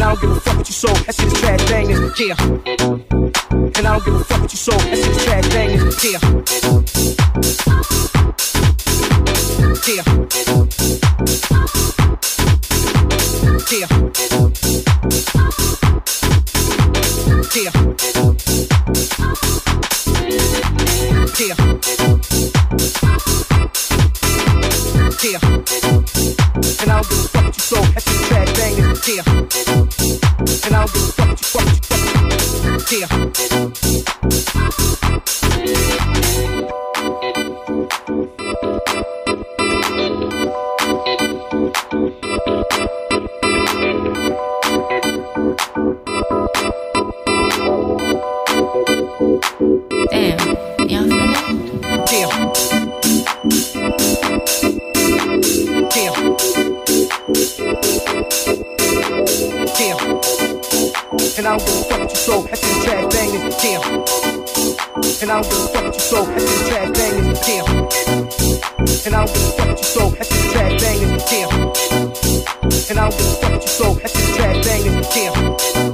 And I don't give a fuck what you sold. That shit is trash banging. Yeah. And I don't give a fuck what you sold. That shit is trash yeah. Yeah. Yeah. Yeah. Yeah. Yeah. I don't give a fuck what you sold. That shit bad thing, in the tear. And I don't give a fuck what you fuck what you fuck. Yeah. don't give a fuck what you sold. That's in trash banging, damn. And I don't give a fuck what you sold. That's in trash bangin', damn. And I don't give a fuck what you sold. That's in trash bangin', damn. And I don't give a fuck what you sold. That's in trash bangin', damn.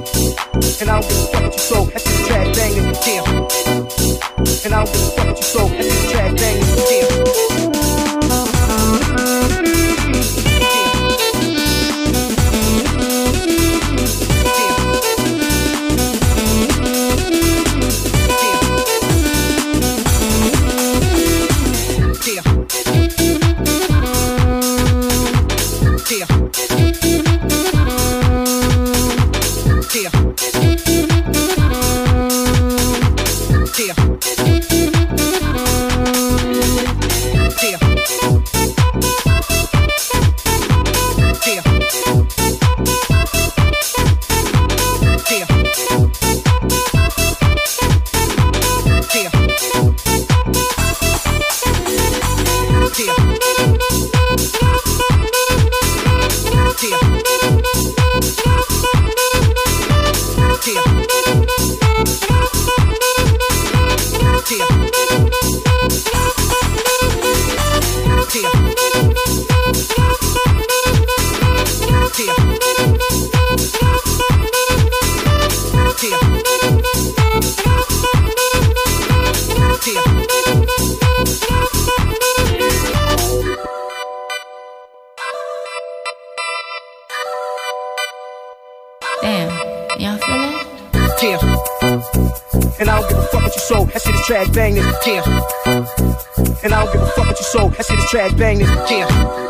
And I don't give a fuck what you sold. That's in trash bangin', damn. And I don't give a fuck what you sold. That's in trash bangin', damn. track bangers. Yeah.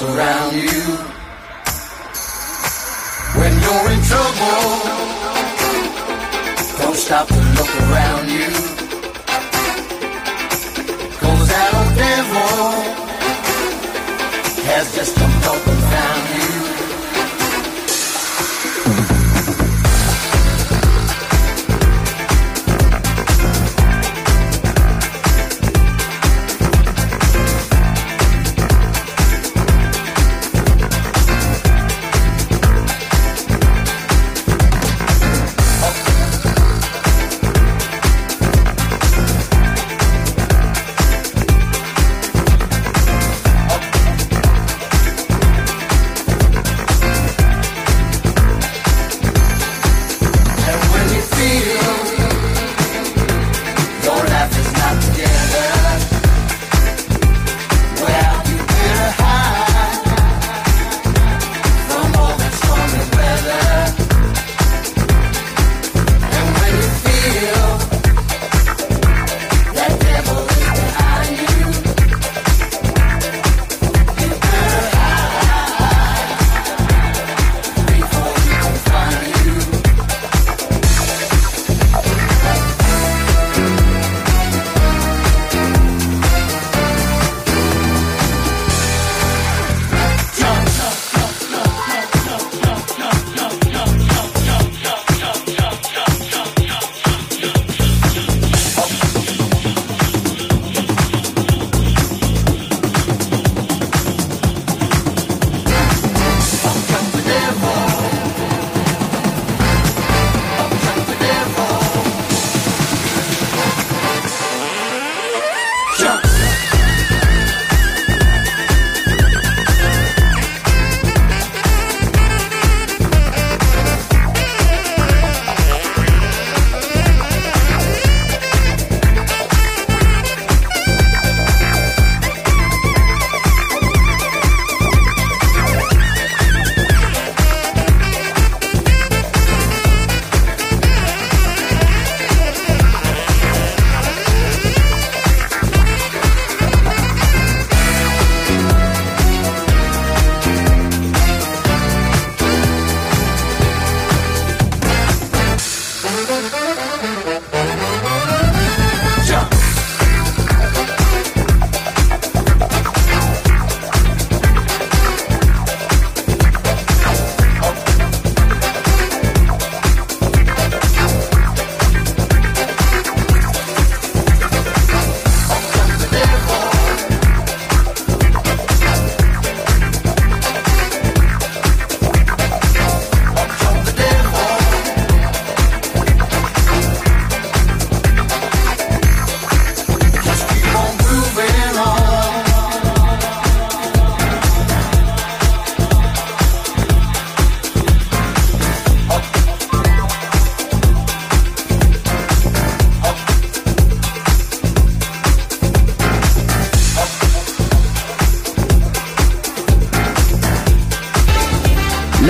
surround you.